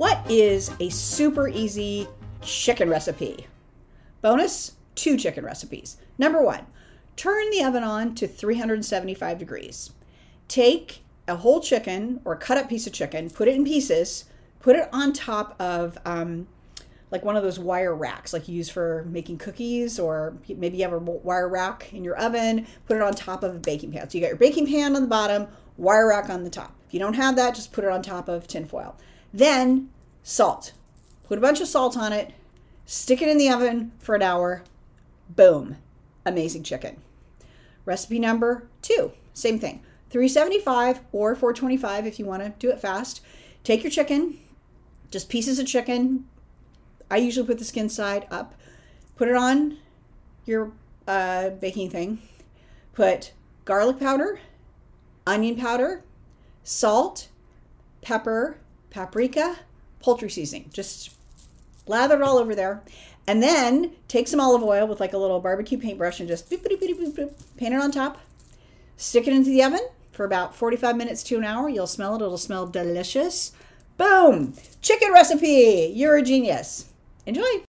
What is a super easy chicken recipe? Bonus two chicken recipes. Number one, turn the oven on to 375 degrees. Take a whole chicken or cut up piece of chicken, put it in pieces, put it on top of um, like one of those wire racks like you use for making cookies or maybe you have a wire rack in your oven put it on top of a baking pan so you got your baking pan on the bottom wire rack on the top if you don't have that just put it on top of tinfoil then salt. Put a bunch of salt on it stick it in the oven for an hour boom amazing chicken. Recipe number two same thing. 375 or 425 if you want to do it fast. Take your chicken just pieces of chicken. I usually put the skin side up. Put it on your uh, baking thing. Put garlic powder, onion powder, salt, pepper, paprika, poultry seasoning. Just lather it all over there. And then take some olive oil with like a little barbecue paintbrush and just boop, boop, boop, paint it on top. Stick it into the oven for about 45 minutes to an hour. You'll smell it, it'll smell delicious. Boom! Chicken recipe! You're a genius. Enjoy!